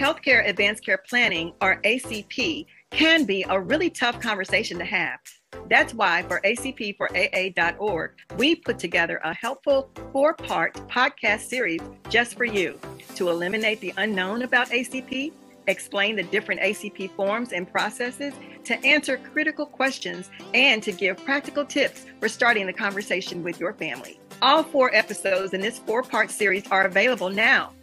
Healthcare Advanced Care Planning, or ACP, can be a really tough conversation to have. That's why for ACPforAA.org, we put together a helpful four part podcast series just for you to eliminate the unknown about ACP, explain the different ACP forms and processes, to answer critical questions, and to give practical tips for starting the conversation with your family. All four episodes in this four part series are available now